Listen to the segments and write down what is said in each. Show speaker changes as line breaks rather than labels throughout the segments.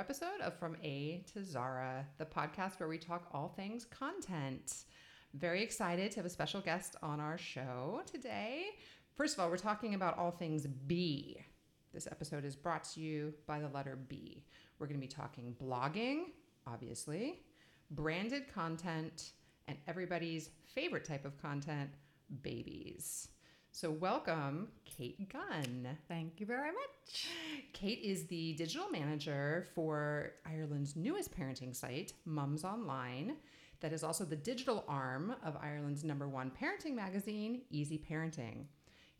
episode of From A to Zahra, the podcast where we talk all things content. Very excited to have a special guest on our show today. First of all, we're talking about all things B. This episode is brought to you by the letter B. We're going to be talking blogging, obviously, branded content, and everybody's favorite type of content, babies. So, welcome, Kate Gunn.
Thank you very much.
Kate is the digital manager for Ireland's newest parenting site, Mums Online, that is also the digital arm of Ireland's number one parenting magazine, Easy Parenting.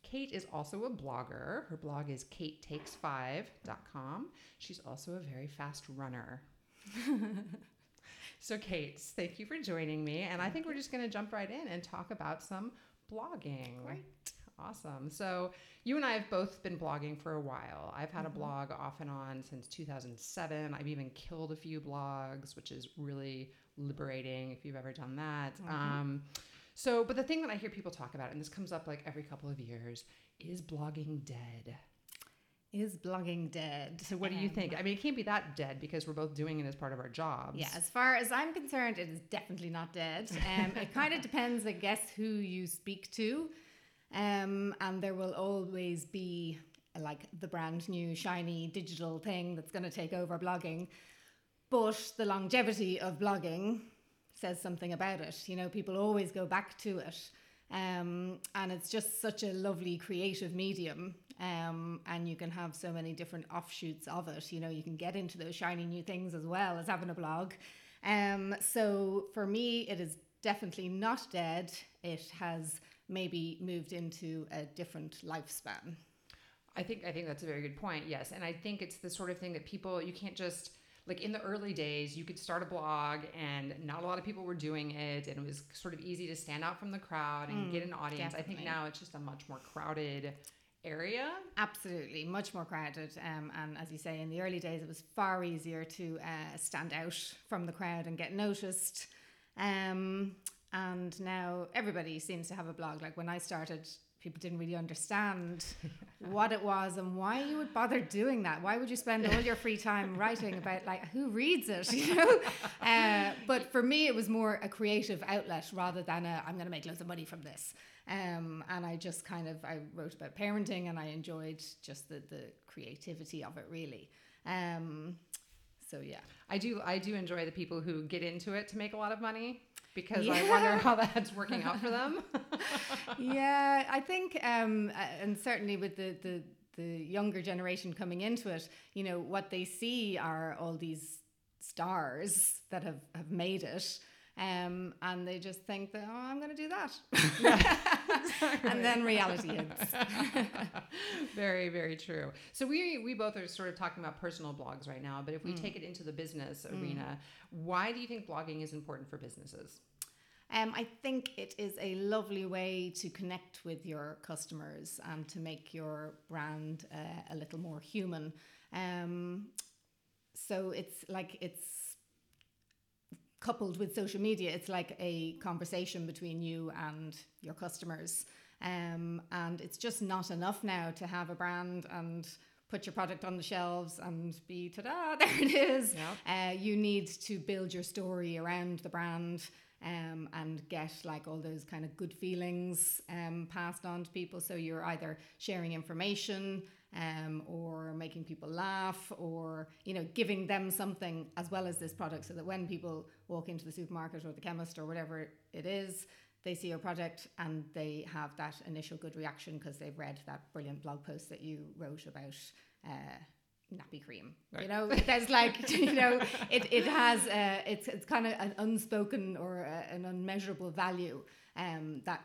Kate is also a blogger. Her blog is katetakes5.com. She's also a very fast runner. so, Kate, thank you for joining me. And I think we're just going to jump right in and talk about some blogging.
Great.
Awesome. So, you and I have both been blogging for a while. I've had a blog off and on since 2007. I've even killed a few blogs, which is really liberating if you've ever done that. Um, so, but the thing that I hear people talk about, and this comes up like every couple of years, is blogging dead?
Is blogging dead?
So, what do you think? I mean, it can't be that dead because we're both doing it as part of our jobs.
Yeah, as far as I'm concerned, it is definitely not dead. Um, it kind of depends, I guess, who you speak to. Um, and there will always be like the brand new shiny digital thing that's going to take over blogging. But the longevity of blogging says something about it. You know, people always go back to it. Um, and it's just such a lovely creative medium. Um, and you can have so many different offshoots of it. You know, you can get into those shiny new things as well as having a blog. Um, so for me, it is definitely not dead. It has maybe moved into a different lifespan.
I think I think that's a very good point. Yes, and I think it's the sort of thing that people you can't just like in the early days you could start a blog and not a lot of people were doing it and it was sort of easy to stand out from the crowd and get an audience. I think now it's just a much more crowded area.
Absolutely, much more crowded. Um, and as you say, in the early days, it was far easier to uh, stand out from the crowd and get noticed. Um, and now everybody seems to have a blog. Like when I started, people didn't really understand what it was and why you would bother doing that. Why would you spend all your free time writing about like who reads it? You know. Uh, but for me, it was more a creative outlet rather than a I'm going to make loads of money from this. Um, and I just kind of I wrote about parenting and I enjoyed just the the creativity of it really. Um, so yeah.
I do I do enjoy the people who get into it to make a lot of money because I wonder how that's working out for them.
yeah, I think, um, and certainly with the, the the younger generation coming into it, you know, what they see are all these stars that have have made it. Um, and they just think that oh, I'm going to do that, and then reality hits.
very, very true. So we we both are sort of talking about personal blogs right now, but if we take it into the business arena, why do you think blogging is important for businesses?
Um, I think it is a lovely way to connect with your customers and to make your brand uh, a little more human. Um, so it's like it's coupled with social media, it's like a conversation between you and your customers. Um, and it's just not enough now to have a brand and put your product on the shelves and be ta-da, there it is.
Yep.
Uh, you need to build your story around the brand um, and get like all those kind of good feelings um, passed on to people. So you're either sharing information um, or making people laugh or, you know, giving them something as well as this product so that when people walk into the supermarket or the chemist or whatever it is, they see your product and they have that initial good reaction because they've read that brilliant blog post that you wrote about uh, nappy cream. You know, there's like you know, it, it has uh, it's it's kind of an unspoken or uh, an unmeasurable value. Um, that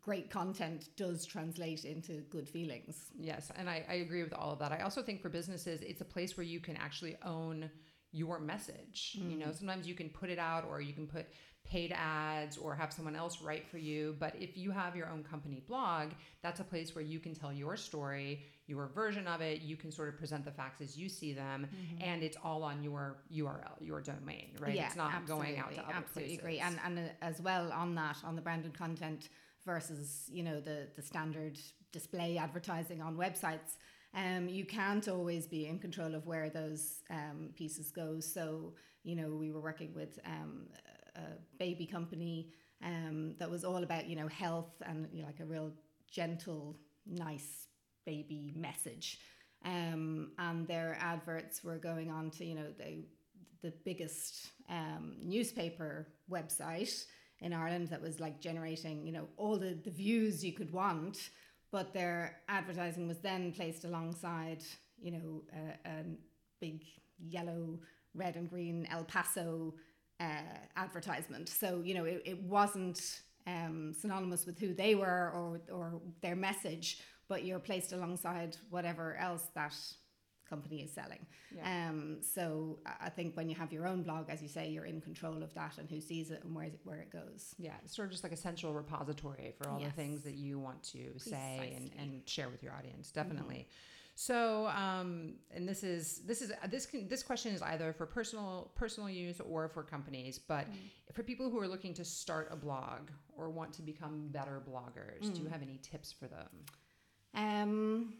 great content does translate into good feelings.
Yes, and I, I agree with all of that. I also think for businesses, it's a place where you can actually own your message. You know, sometimes you can put it out or you can put paid ads or have someone else write for you. But if you have your own company blog, that's a place where you can tell your story, your version of it. You can sort of present the facts as you see them, and it's all on your URL, your domain, right?
Yeah,
it's not going out to
absolutely,
other
absolutely
places.
agree. And and uh, as well on that on the branded content versus you know the the standard display advertising on websites. um, you can't always be in control of where those um, pieces go. So, you know, we were working with um, a baby company um, that was all about, you know, health and you know, like a real gentle, nice baby message. Um, and their adverts were going on to, you know, the, the biggest um, newspaper website in Ireland that was like generating, you know, all the, the views you could want but their advertising was then placed alongside, you know, a, a big yellow, red and green El Paso uh, advertisement. So you know, it, it wasn't um, synonymous with who they were or or their message, but you're placed alongside whatever else that company is selling. Yeah. Um, so I think when you have your own blog, as you say, you're in control of that and who sees it and where it, where it goes.
Yeah, it's sort of just like a central repository for all yes. the things that you want to Precisely. say and, and share with your audience. Definitely. Mm-hmm. So, um, and this is this is this can, this question is either for personal personal use or for companies. But mm. for people who are looking to start a blog or want to become better bloggers, mm. do you mm. have any tips for them?
Um,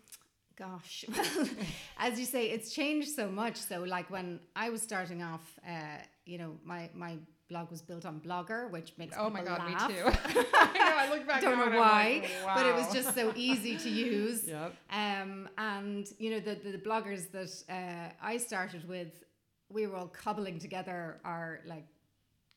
Gosh, Well, as you say, it's changed so much. So, like when I was starting off, uh, you know, my my blog was built on Blogger, which makes oh my god, laugh. me too. I know. I look back. Don't know why, like, wow. but it was just so easy to use. Yep. Um, and you know the the, the bloggers that uh, I started with, we were all cobbling together our like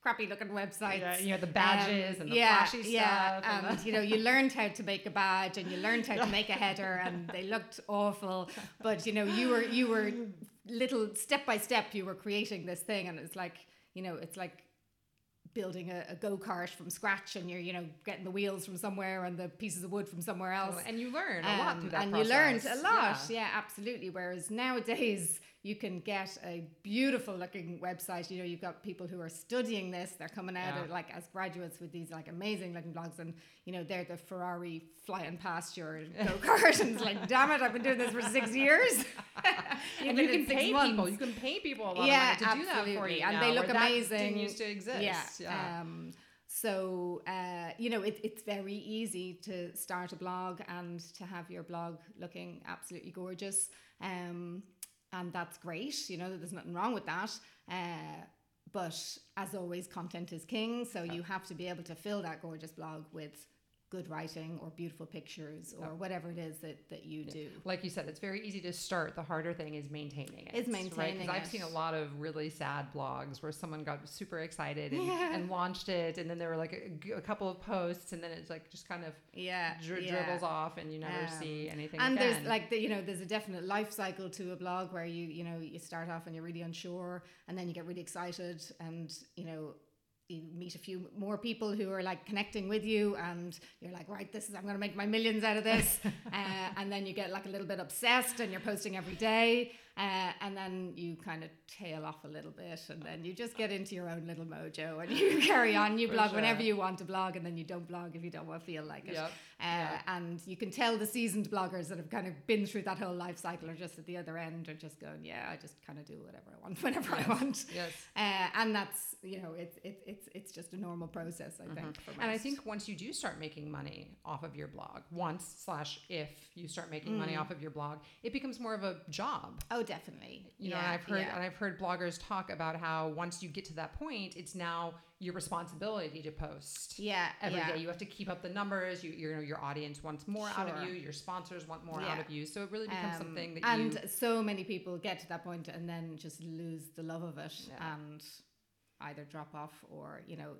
crappy looking websites.
Yeah, you had the badges um, and the yeah, flashy stuff.
Yeah, and, and you know, you learned how to make a badge and you learned how to make a header and they looked awful. But you know, you were you were little step by step you were creating this thing and it's like, you know, it's like building a, a go-kart from scratch and you're you know getting the wheels from somewhere and the pieces of wood from somewhere else
and you learn a lot through that
and
process.
you learned a lot yeah. yeah absolutely whereas nowadays you can get a beautiful looking website. You know, you've got people who are studying this. They're coming out yeah. of, like as graduates with these like amazing looking blogs, and you know they're the Ferrari flying past your go kart, and it's like, damn it, I've been doing this for six years.
and you can pay months. people. You can pay people a lot yeah, of money to absolutely. do that for you,
and
now,
they look amazing.
didn't used to exist.
Yeah. yeah. Um, so, uh, you know, it, it's very easy to start a blog and to have your blog looking absolutely gorgeous. Um, and that's great. You know, there's nothing wrong with that. Uh, but as always, content is king. So you have to be able to fill that gorgeous blog with good writing or beautiful pictures or whatever it is that, that you yeah. do.
Like you said, it's very easy to start. The harder thing is maintaining it.
Is maintaining
right? Because I've seen a lot of really sad blogs where someone got super excited and, yeah. and launched it, and then there were like a, a, couple of posts, and then it's like just kind of
yeah,
dri-
yeah.
dribbles off, and you never um, see anything.
And
again.
there's like the, you know there's a definite life cycle to a blog where you you know you start off and you're really unsure, and then you get really excited, and you know you meet a few more people who are like connecting with you and you're like right this is i'm going to make my millions out of this. Uh, and then you get like a little bit obsessed and you're posting every day uh, and then you kind of tail off a little bit and then you just get into your own little mojo and you carry on you blog sure. whenever you want to blog and then you don't blog if you don't want to feel like it yep. Uh, yeah. and you can tell the seasoned bloggers that have kind of been through that whole life cycle are just at the other end are just going yeah I just kind of do whatever I want whenever
yes.
I want
yes
uh, and that's you know it's it, it's it's just a normal process I mm-hmm. think
and I think once you do start making money off of your blog once slash if you start making mm. money off of your blog it becomes more of a job
oh definitely
you yeah, know and I've heard yeah. and I've heard bloggers talk about how once you get to that point it's now your responsibility to post.
Yeah,
every
yeah.
day you have to keep up the numbers. You, you know, your audience wants more sure. out of you. Your sponsors want more out of you. So it really becomes um, something that
and
you.
so many people get to that point and then just lose the love of it and either drop off or you know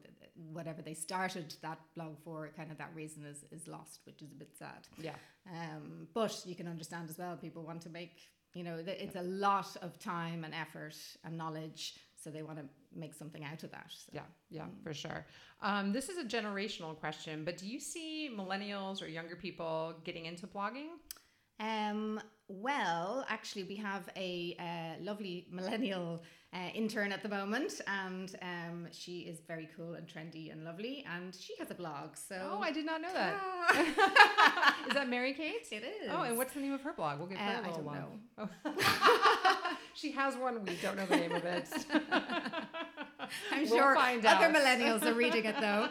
whatever they started that blog for kind of that reason is is lost which is a bit sad
yeah
um but you can understand as well people want to make you know it's a lot of time and effort and knowledge so they want to make something out of that. So.
Yeah, yeah, mm. for sure. Um, this is a generational question, but do you see millennials or younger people getting into blogging?
Um, well, actually, we have a uh, lovely millennial uh, intern at the moment, and um, she is very cool and trendy and lovely, and she has a blog. So,
oh, I did not know that. Ah. is that Mary Kate?
It is.
Oh, and what's the name of her blog? We'll get
uh,
a little
I don't
one. know. Oh. she has one. We don't know the name of it.
I'm we'll sure other out. millennials are reading it though.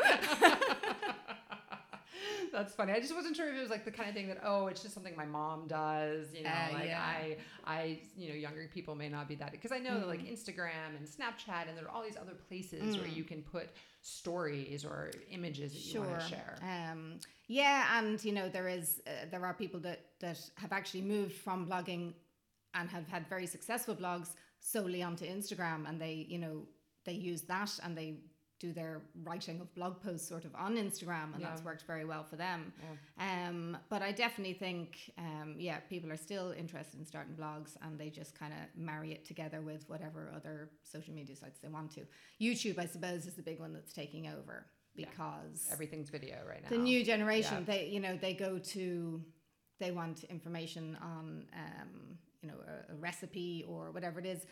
That's funny. I just wasn't sure if it was like the kind of thing that oh, it's just something my mom does. You know,
Uh,
like
yeah.
I, I, you know, younger people may not be that because I know that
Mm.
like Instagram and Snapchat and there are all these other places where you can put stories or images that you want to share.
Um, yeah, and you know there is uh, there are people that that have actually moved from blogging and have had very successful blogs solely onto Instagram, and they you know they use that and they do their writing of blog posts sort of on Instagram, and that's worked very well for them. Um, but I definitely think, um, yeah, people are still interested in starting blogs, and they just kind of marry it together with whatever other social media sites they want to. YouTube, I suppose, is the big one that's taking over
Yeah.
because
Everything's video right now.
the new generation
Yeah.
they you know they go to they want information on um, you know a, a recipe or whatever it is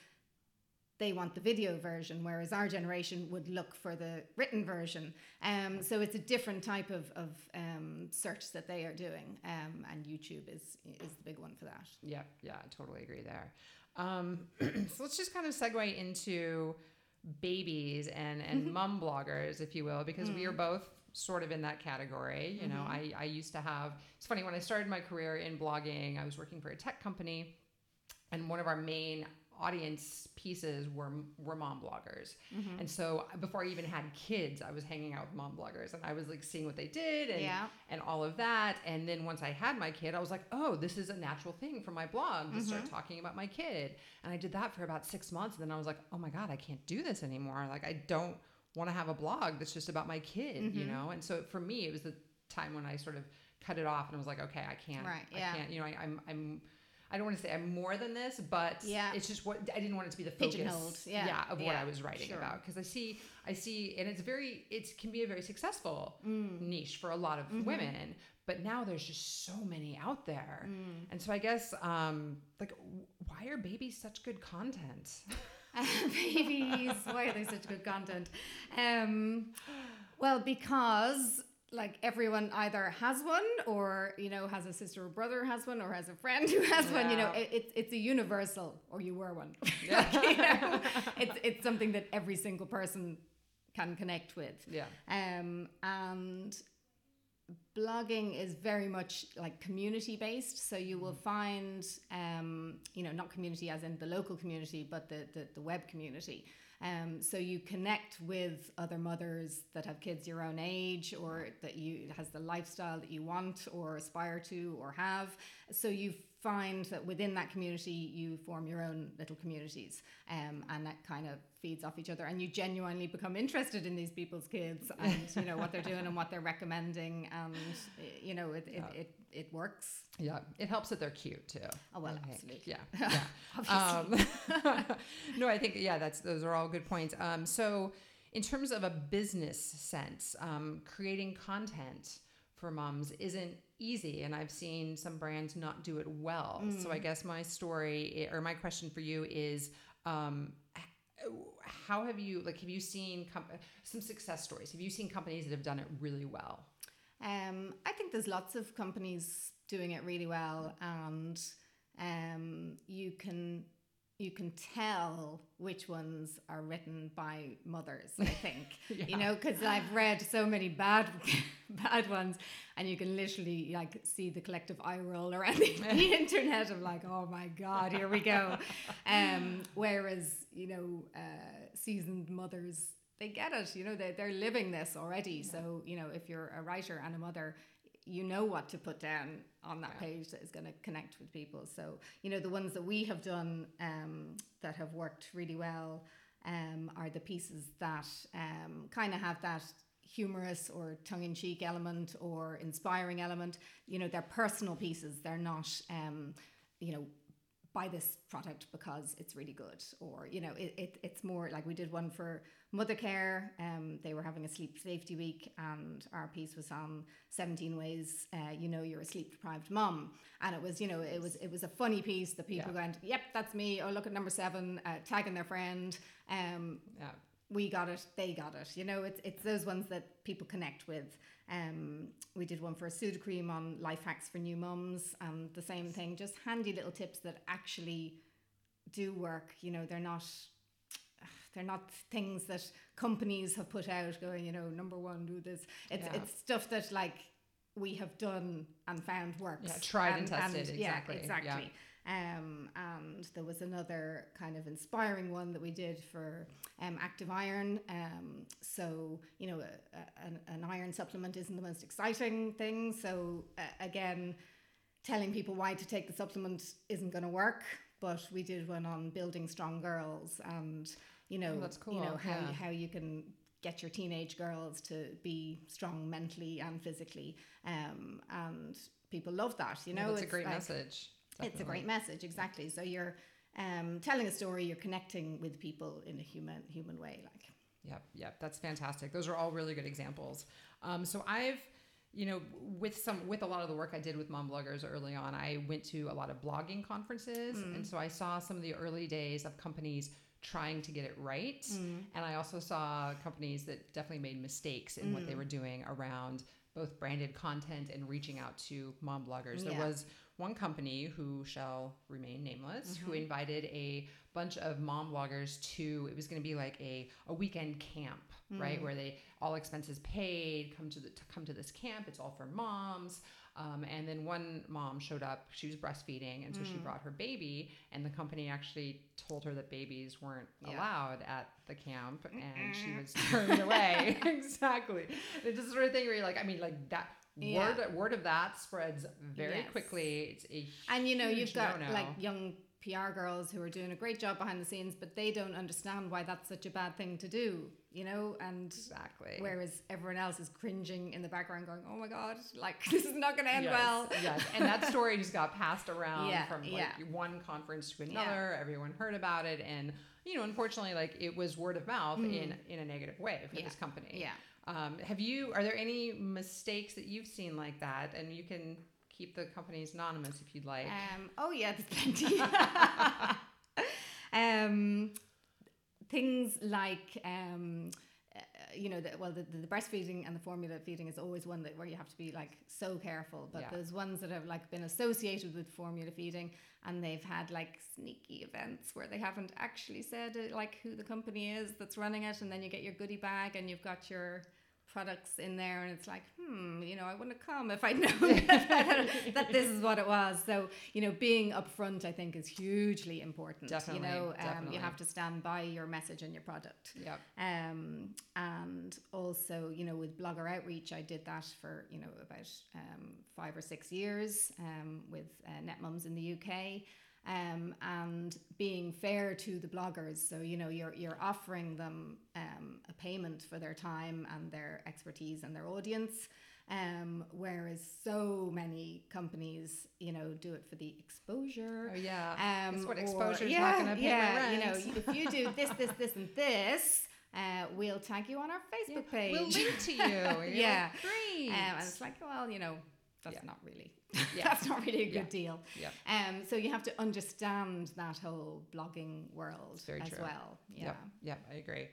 they want the video version whereas our generation would look for the written version um, so it's a different type of, of um, search that they are doing um, and youtube is is the big one for that
Yeah, yeah, I totally agree there. Um, so let's just kind of segue into babies and and mum bloggers, if you will, because we are both sort of in that category. You know, I I used to have. It's funny when I started my career in blogging, I was working for a tech company, and one of our main audience pieces were were mom bloggers mm-hmm. and so uh, before i even had kids i was hanging out with mom bloggers and i was like seeing what they did and
Yeah.
and all of that. And then once I had my kid, I was like, oh, this is a natural thing for my blog to start mm-hmm. talking about my kid. And I did that for about six months. And then I was like, oh my God, I can't do this anymore. Like, I don't want to have a blog that's just about my kid, you mm-hmm. know? And so for me, it was the time when I sort of cut it off and I was like, okay, I can't,
Right, yeah.
I can't, you know, I, I'm, I'm, I don't want to say I'm more than this, but
Yeah.
it's just what I didn't want it to be the focus,
Pigeonholed, yeah,
of what
yeah,
I was writing
sure.
about because I see, I see, and it's very, it can be a very successful
Mm.
niche for a lot of
Mm-hmm.
women, but now there's just so many out there,
Mm.
and so I guess, um, like, why are babies such good content?
babies why are they such good content um well because like everyone either has one or you know has a sister or brother has one or has a friend who has one you know
Yeah.
it, it's it's a universal or you were one. Like, you know, it's it's something that every single person can connect with.
Yeah,
um, and blogging is very much like community based so you will find um, you know not community as in the local community but the, the, the web community um, so you connect with other mothers that have kids your own age or that you has the lifestyle that you want or aspire to or have. So you find that within that community you form your own little communities um, and that kind of feeds off each other and you genuinely become interested in these people's kids and you know what they're doing and what they're recommending and you know it, it, it, it works
yeah, it helps that they're cute too.
Oh, well,
I think. Yeah, yeah. um, no, I think yeah, that's those are all good points. Um, so, in terms of a business sense, um, creating content for moms isn't easy, and I've seen some brands not do it well. So,
Mm.
I guess my story or my question for you is. Um, how have you like have you seen com- some success stories have you seen companies that have done it really well
Um, I think there's lots of companies doing it really well, and um, you can you can tell which ones are written by mothers. I think you know because I've read so many bad bad ones, and you can literally like see the collective eye roll around the, the internet of like, oh my god, here we go. Um, whereas you know, uh, seasoned mothers they get it. You know, they they're living this already. So you know, if you're a writer and a mother, you know what to put down on that page that is going to connect with people. So you know, the ones that we have done um, that have worked really well um, are the pieces that um, kind of have that humorous or tongue-in-cheek element or inspiring element. You know they're personal pieces. They're not um, you know buy this product because it's really good or you know it, it, it's more like we did one for mother care um, they were having a sleep safety week and our piece was on 17 ways uh, you know you're a sleep deprived mom and it was you know it was it was a funny piece that people
Yeah.
went yep that's me oh look at number seven uh, tagging their friend um,
yeah
we got it, they got it. You know, it's it's those ones that people connect with. Um, we did one for a Sudocrem on life hacks for new mums, and the same thing, just handy little tips that actually do work. You know, they're not they're not things that companies have put out going, you know, number one, do this. It's
Yeah.
it's stuff that like we have done and found works.
Yeah, tried and tested,
yeah,
exactly, yeah.
exactly. Um, and there was another kind of inspiring one that we did for um, active iron. Um, so, you know, a, a, an, an iron supplement isn't the most exciting thing. So, uh, again, telling people why to take the supplement isn't going to work. But we did one on building strong girls and, you know,
Oh, that's
you know, how,
yeah.
how you can get your teenage girls to be strong mentally and physically. Um, and people love that, you
Yeah,
know,
that's a great
like-
message.
It's a great message, exactly. So you're um, telling a story, you're connecting with people in a human human way, like.
Yep, yep, that's fantastic. Those are all really good examples. Um, so I've, you know, with some with a lot of the work I did with mom bloggers early on, I went to a lot of blogging conferences, and so I saw some of the early days of companies trying to get it right, and I also saw companies that definitely made mistakes in what they were doing around both branded content and reaching out to mom bloggers. There
Yeah.
was one company who shall remain nameless who
Mm-hmm.
invited a bunch of mom bloggers to it was going to be like a, a weekend camp
Mm.
right where they all expenses paid come to the to come to this camp it's all for moms um, and then one mom showed up she was breastfeeding and so
Mm.
she brought her baby and the company actually told her that babies weren't
Yeah.
allowed at the camp and she was turned away exactly it's just the sort of thing where you're like i mean like that
Yeah.
word word of that spreads very
Yes.
quickly it's a
And you know, you've got
no-no.
like young PR girls who are doing a great job behind the scenes, but they don't understand why that's such a bad thing to do, you know? And
exactly
whereas everyone else is cringing in the background, going, "Oh my god, like this is not going to end
yes,
well."
yes, and that story just got passed around
Yeah,
from like
yeah.
one conference to another. Everyone heard about it, and you know, unfortunately, like it was word of mouth in in a negative way for
Mm. Yeah,
this company.
yeah.
Um, have you? Are there any mistakes that you've seen like that? And you can keep the companies anonymous if you'd like.
Um, oh yeah, there's plenty. um, things like um, uh, you know, the, well, the, the breastfeeding and the formula feeding is always one that where you have to be like so careful. But
Yeah.
there's ones that have like been associated with formula feeding, and they've had like sneaky events where they haven't actually said uh, like who the company is that's running it, and then you get your goodie bag and you've got your products in there and it's like hmm you know i wouldn't have come if i'd known that, this is what it was so you know being upfront i think is hugely important
Definitely,
you know um,
definitely.
you have to stand by your message and your product
yep.
um, and also you know with blogger outreach i did that for you know about um, five or six years um, with uh, netmums in the uk um, and being fair to the bloggers so you know you're you're offering them um, a payment for their time and their expertise and their audience um, whereas so many companies you know do it for the exposure
Oh yeah.
um,
That's what
or-
exposure's
yeah,
not going to pay
yeah. You know, if you do this, this, this, and this, uh, we'll tag you on our Facebook page.
We'll link to you.
Yeah.
like, Great.
Um, and it's like, well, you know, that's
Yeah.
not really,
Yeah.
that's not really a good
Yeah.
deal.
Yep.
Um, so you have to understand that whole blogging world as
true.
well. Yeah.
Yep, yep, I agree.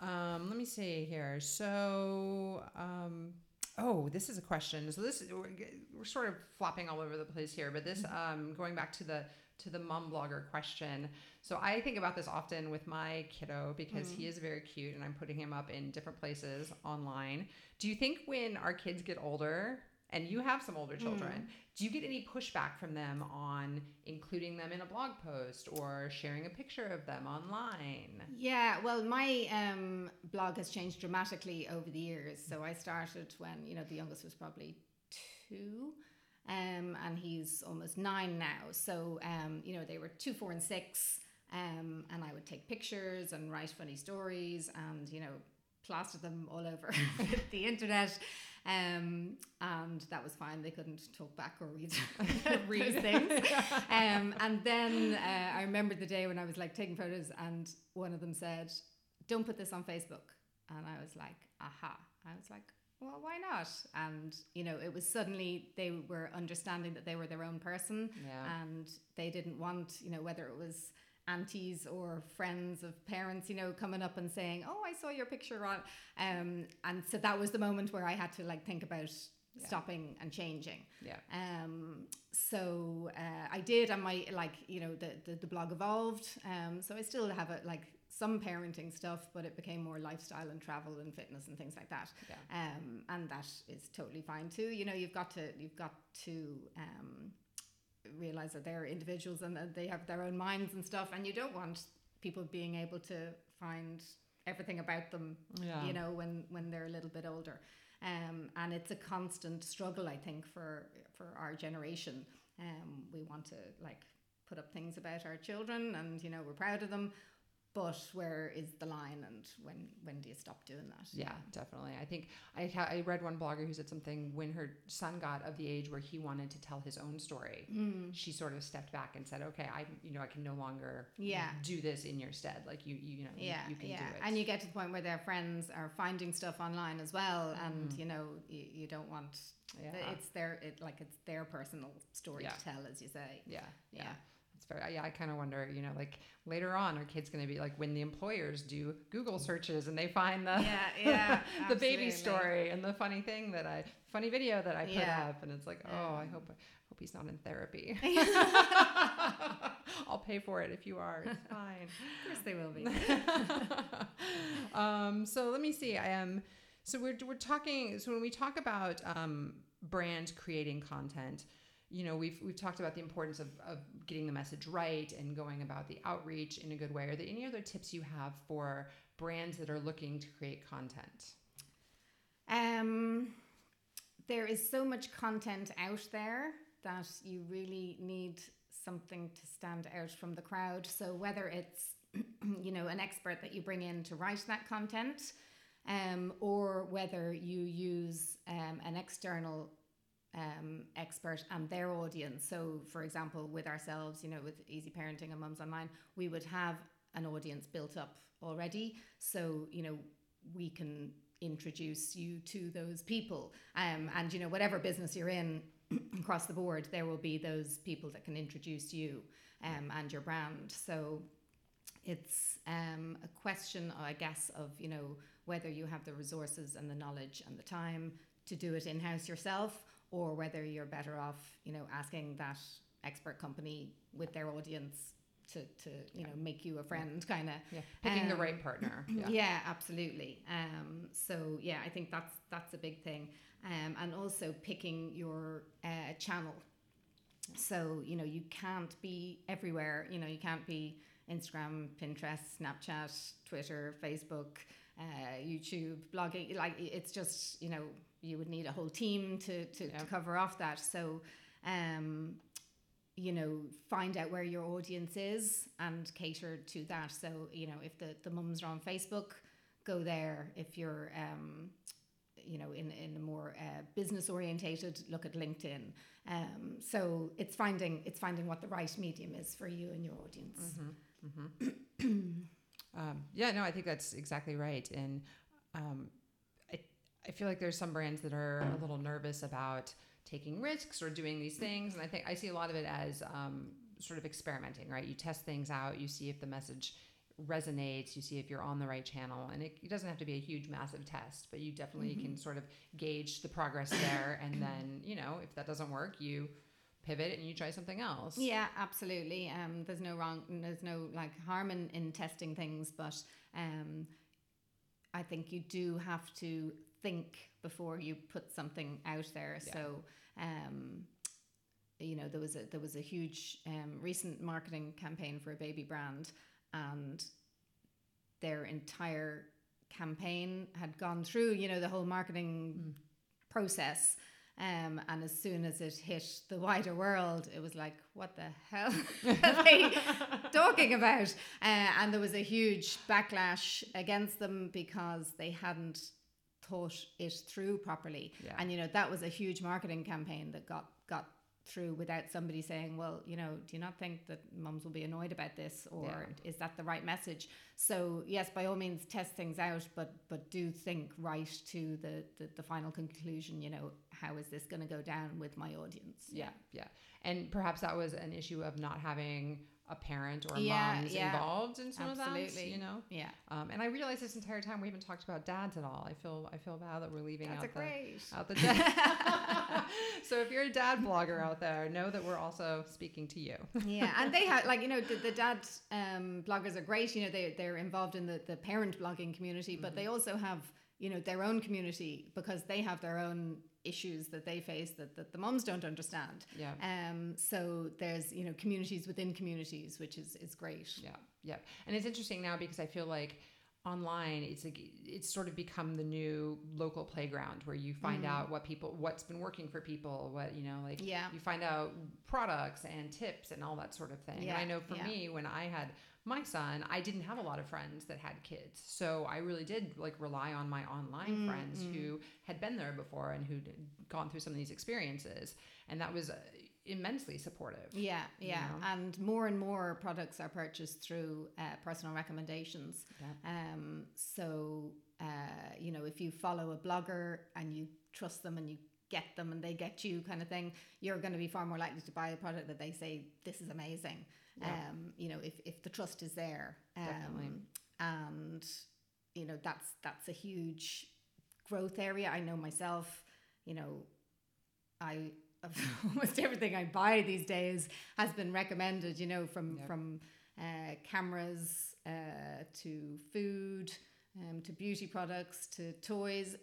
Um, let me see here. So, um, oh, this is a question. So this we're, we're sort of flopping all over the place here, but this um, going back to the to the mom blogger question. So I think about this often with my kiddo because he is very cute, and I'm putting him up in different places online. Do you think when our kids get older? And you have some older children. Do you get any pushback from them on including them in a blog post or sharing a picture of them online?
Yeah, well, my um, blog has changed dramatically over the years. So I started when you know the youngest was probably two, um, and he's almost nine now. So um, you know they were two, four, and six, um, and I would take pictures and write funny stories, and you know plaster them all over the internet. Um, and that was fine. They couldn't talk back or read, read things. Um, and then uh, I remember the day when I was like taking photos, and one of them said, "Don't put this on Facebook." And I was like, "Aha!" I was like, "Well, why not?" And you know, it was suddenly they were understanding that they were their own person,
Yeah.
and they didn't want, you know, whether it was aunties or friends of parents, you know, coming up and saying, "Oh, I saw your picture on," um, and so that was the moment where I had to like think about
Yeah.
stopping and changing.
Yeah.
Um, so uh, I did, and my like you know the the, the blog evolved. Um, so I still have it like some parenting stuff, but it became more lifestyle and travel and fitness and things like that.
Yeah.
Um, and that is totally fine too. You know, you've got to you've got to um, realize that they're individuals and that they have their own minds and stuff, and you don't want people being able to find everything about them.
Yeah.
You know, when when they're a little bit older. Um, and it's a constant struggle, I think, for for our generation. Um, we want to like put up things about our children, and you know we're proud of them, but where is the line and when when do you stop doing that
Yeah, definitely. I think I ha- I read one blogger who said something when her son got of the age where he wanted to tell his own story.
Mm.
She sort of stepped back and said, "Okay, I you know I can no longer
Yeah.
do this in your stead. Like you you, you know
yeah
you, can
yeah
do it."
and you get to the point where their friends are finding stuff online as well and
Mhm.
you know you, you don't want
yeah.
it's their it like it's their personal story
Yeah.
to tell as you say
yeah, yeah.
yeah
It's very yeah. I kind of wonder, you know, like later on, are kids going to be like when the employers do Google searches and they find the
yeah yeah
the baby story and the funny thing that I funny video that I put
Yeah.
up, and it's like, oh, I hope hope he's not in therapy. I'll pay for it if you are. It's fine.
of course they will be
um, so let me see. I am. So we're we're talking. So when we talk about um, brand creating content, you know, we've we've talked about the importance of, of getting the message right and going about the outreach in a good way. Are there any other tips you have for brands that are looking to create content?
Um, there is so much content out there that you really need something to stand out from the crowd. So whether it's you know an expert that you bring in to write that content, um, or whether you use um, an external um, expert and their audience. So, for example, with ourselves, you know, with Easy Parenting and Mums Online, we would have an audience built up already. So, you know, we can introduce you to those people. Um, and, you know, whatever business you're in across the board, there will be those people that can introduce you um, and your brand. So, it's um, a question, I guess, of, you know, whether you have the resources and the knowledge and the time to do it in house yourself or whether you're better off, you know, asking that expert company with their audience to, to you know, make you a friend kind of.
Yeah, picking the
Um,
right partner.
Yeah.
Yeah.
absolutely. Um, so yeah, I think that's that's a big thing, um, and also picking your uh, channel. So you know you can't be everywhere. You know you can't be Instagram, Pinterest, Snapchat, Twitter, Facebook, uh, YouTube, blogging. Like it's just you know you would need a whole team to to,
Yeah.
to cover off that. So. Um, you know, find out where your audience is and cater to that. So, you know, if the, the mums are on Facebook, go there. If you're, um, you know, in, in a more uh, business orientated, look at LinkedIn. Um, so it's finding it's finding what the right medium is for you and your audience.
Um, yeah, no, I think that's exactly right. And um, I, I feel like there's some brands that are a little nervous about taking risks or doing these things. And I think I see a lot of it as um, sort of experimenting, right? You test things out, you see if the message resonates, you see if you're on the right channel. And it, it doesn't have to be a huge, massive test, but you definitely can sort of gauge the progress there. And then, you know, if that doesn't work, you pivot and you try something else.
Yeah, absolutely. Um, there's no wrong, there's no like harm in, in testing things, but um, I think you do have to think before you put something out there.
Yeah.
So, um, you know, there was a there was a huge um, recent marketing campaign for a baby brand, and their entire campaign had gone through, you know, the whole marketing process. Um, and as soon as it hit the wider world, it was like, what the hell are they talking about? Uh, and there was a huge backlash against them because they hadn't thought it through properly.
Yeah.
And you know that was a huge marketing campaign that got got through without somebody saying, well, you know, do you not think that mums will be annoyed about this, or
Yeah.
is that the right message? So yes, by all means, test things out, but but do think right to the the, the final conclusion. You know, how is this going to go down with my audience?
Yeah, yeah. And perhaps that was an issue of not having a parent or
Yeah,
moms
yeah.
involved in some of that,
Absolutely.
you know?
yeah.
Um, and I realized this entire time we haven't talked about dads at all. I feel I feel bad that we're leaving
That's
out
a
the
great.
out the dad. so if you're a dad blogger out there, know that we're also speaking to you.
yeah, and they have like you know the, the dad um, bloggers are great. You know they they're involved in the the parent blogging community, but they also have you know their own community because they have their own issues that they face that, that the moms don't understand.
Yeah.
Um. So there's you know communities within communities, which is is great.
Yeah, yeah, and it's interesting now because I feel like online it's like it's sort of become the new local playground where you find out what people what's been working for people what you know like
Yeah.
you find out products and tips and all that sort of thing and
Yeah,
i know for
yeah.
me when i had my son i didn't have a lot of friends that had kids so i really did like rely on my online friends who had been there before and who'd gone through some of these experiences and that was uh, immensely supportive
Yeah, yeah,
know?
and more and more products are purchased through uh, personal recommendations.
Yeah.
Um, so uh, you know, if you follow a blogger and you trust them and you get them and they get you, kind of thing, you're going to be far more likely to buy a product that they say this is amazing.
Yeah.
Um, you know, if if the trust is there, um, and you know that's that's a huge growth area. I know myself. You know, I almost everything I buy these days has been recommended. You know, from
Yep.
from uh, cameras uh, to food um, to beauty products to toys.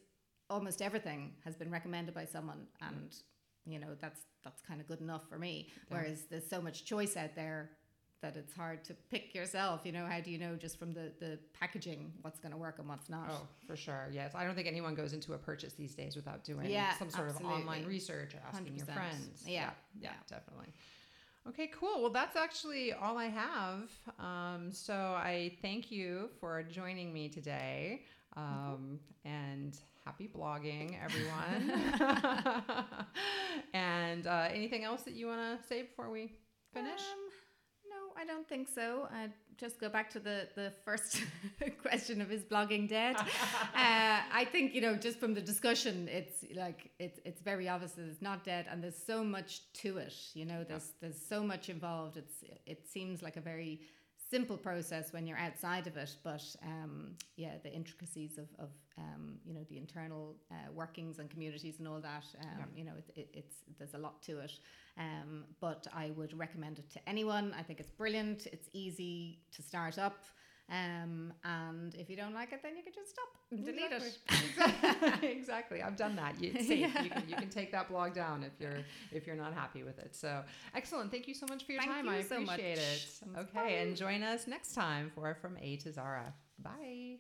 Almost everything has been recommended by someone, and you know that's that's kind of good enough for me. Whereas there's so much choice out there that it's hard to pick yourself. You know, how do you know just from the the packaging what's going to work and what's not?
Oh, for sure. Yes. I don't think anyone goes into a purchase these days without doing
Yeah,
some sort of online research or asking your
100%.
friends.
Yeah,
yeah.
yeah.
definitely. Okay, cool. Well, that's actually all I have. Um, so I thank you for joining me today. Um, and happy blogging, everyone. and uh, anything else that you want to say before we finish?
Um, don't think so. I just go back to the the first question of is blogging dead? uh, I think you know just from the discussion, it's like it's it's very obvious that it's not dead, and there's so much to it. You know, there's there's so much involved. It's it seems like a very simple process when you're outside of it, but um, yeah, the intricacies of, of um, you know the internal uh, workings and communities and all that, um,
Yeah.
you know, it, it, it's there's a lot to it. Um, but I would recommend it to anyone. I think it's brilliant. It's easy to start up. Um, and if you don't like it, then you can just stop and delete it.
Exactly. exactly. I've done that. You-.
Yeah.
You can you can take that blog down if you're if you're not happy with it. So excellent. Thank you so much for your
Thank
time.
you
I
so
appreciate it.
It
Okay,
fun.
and join us next time for From A to Zahra. Bye.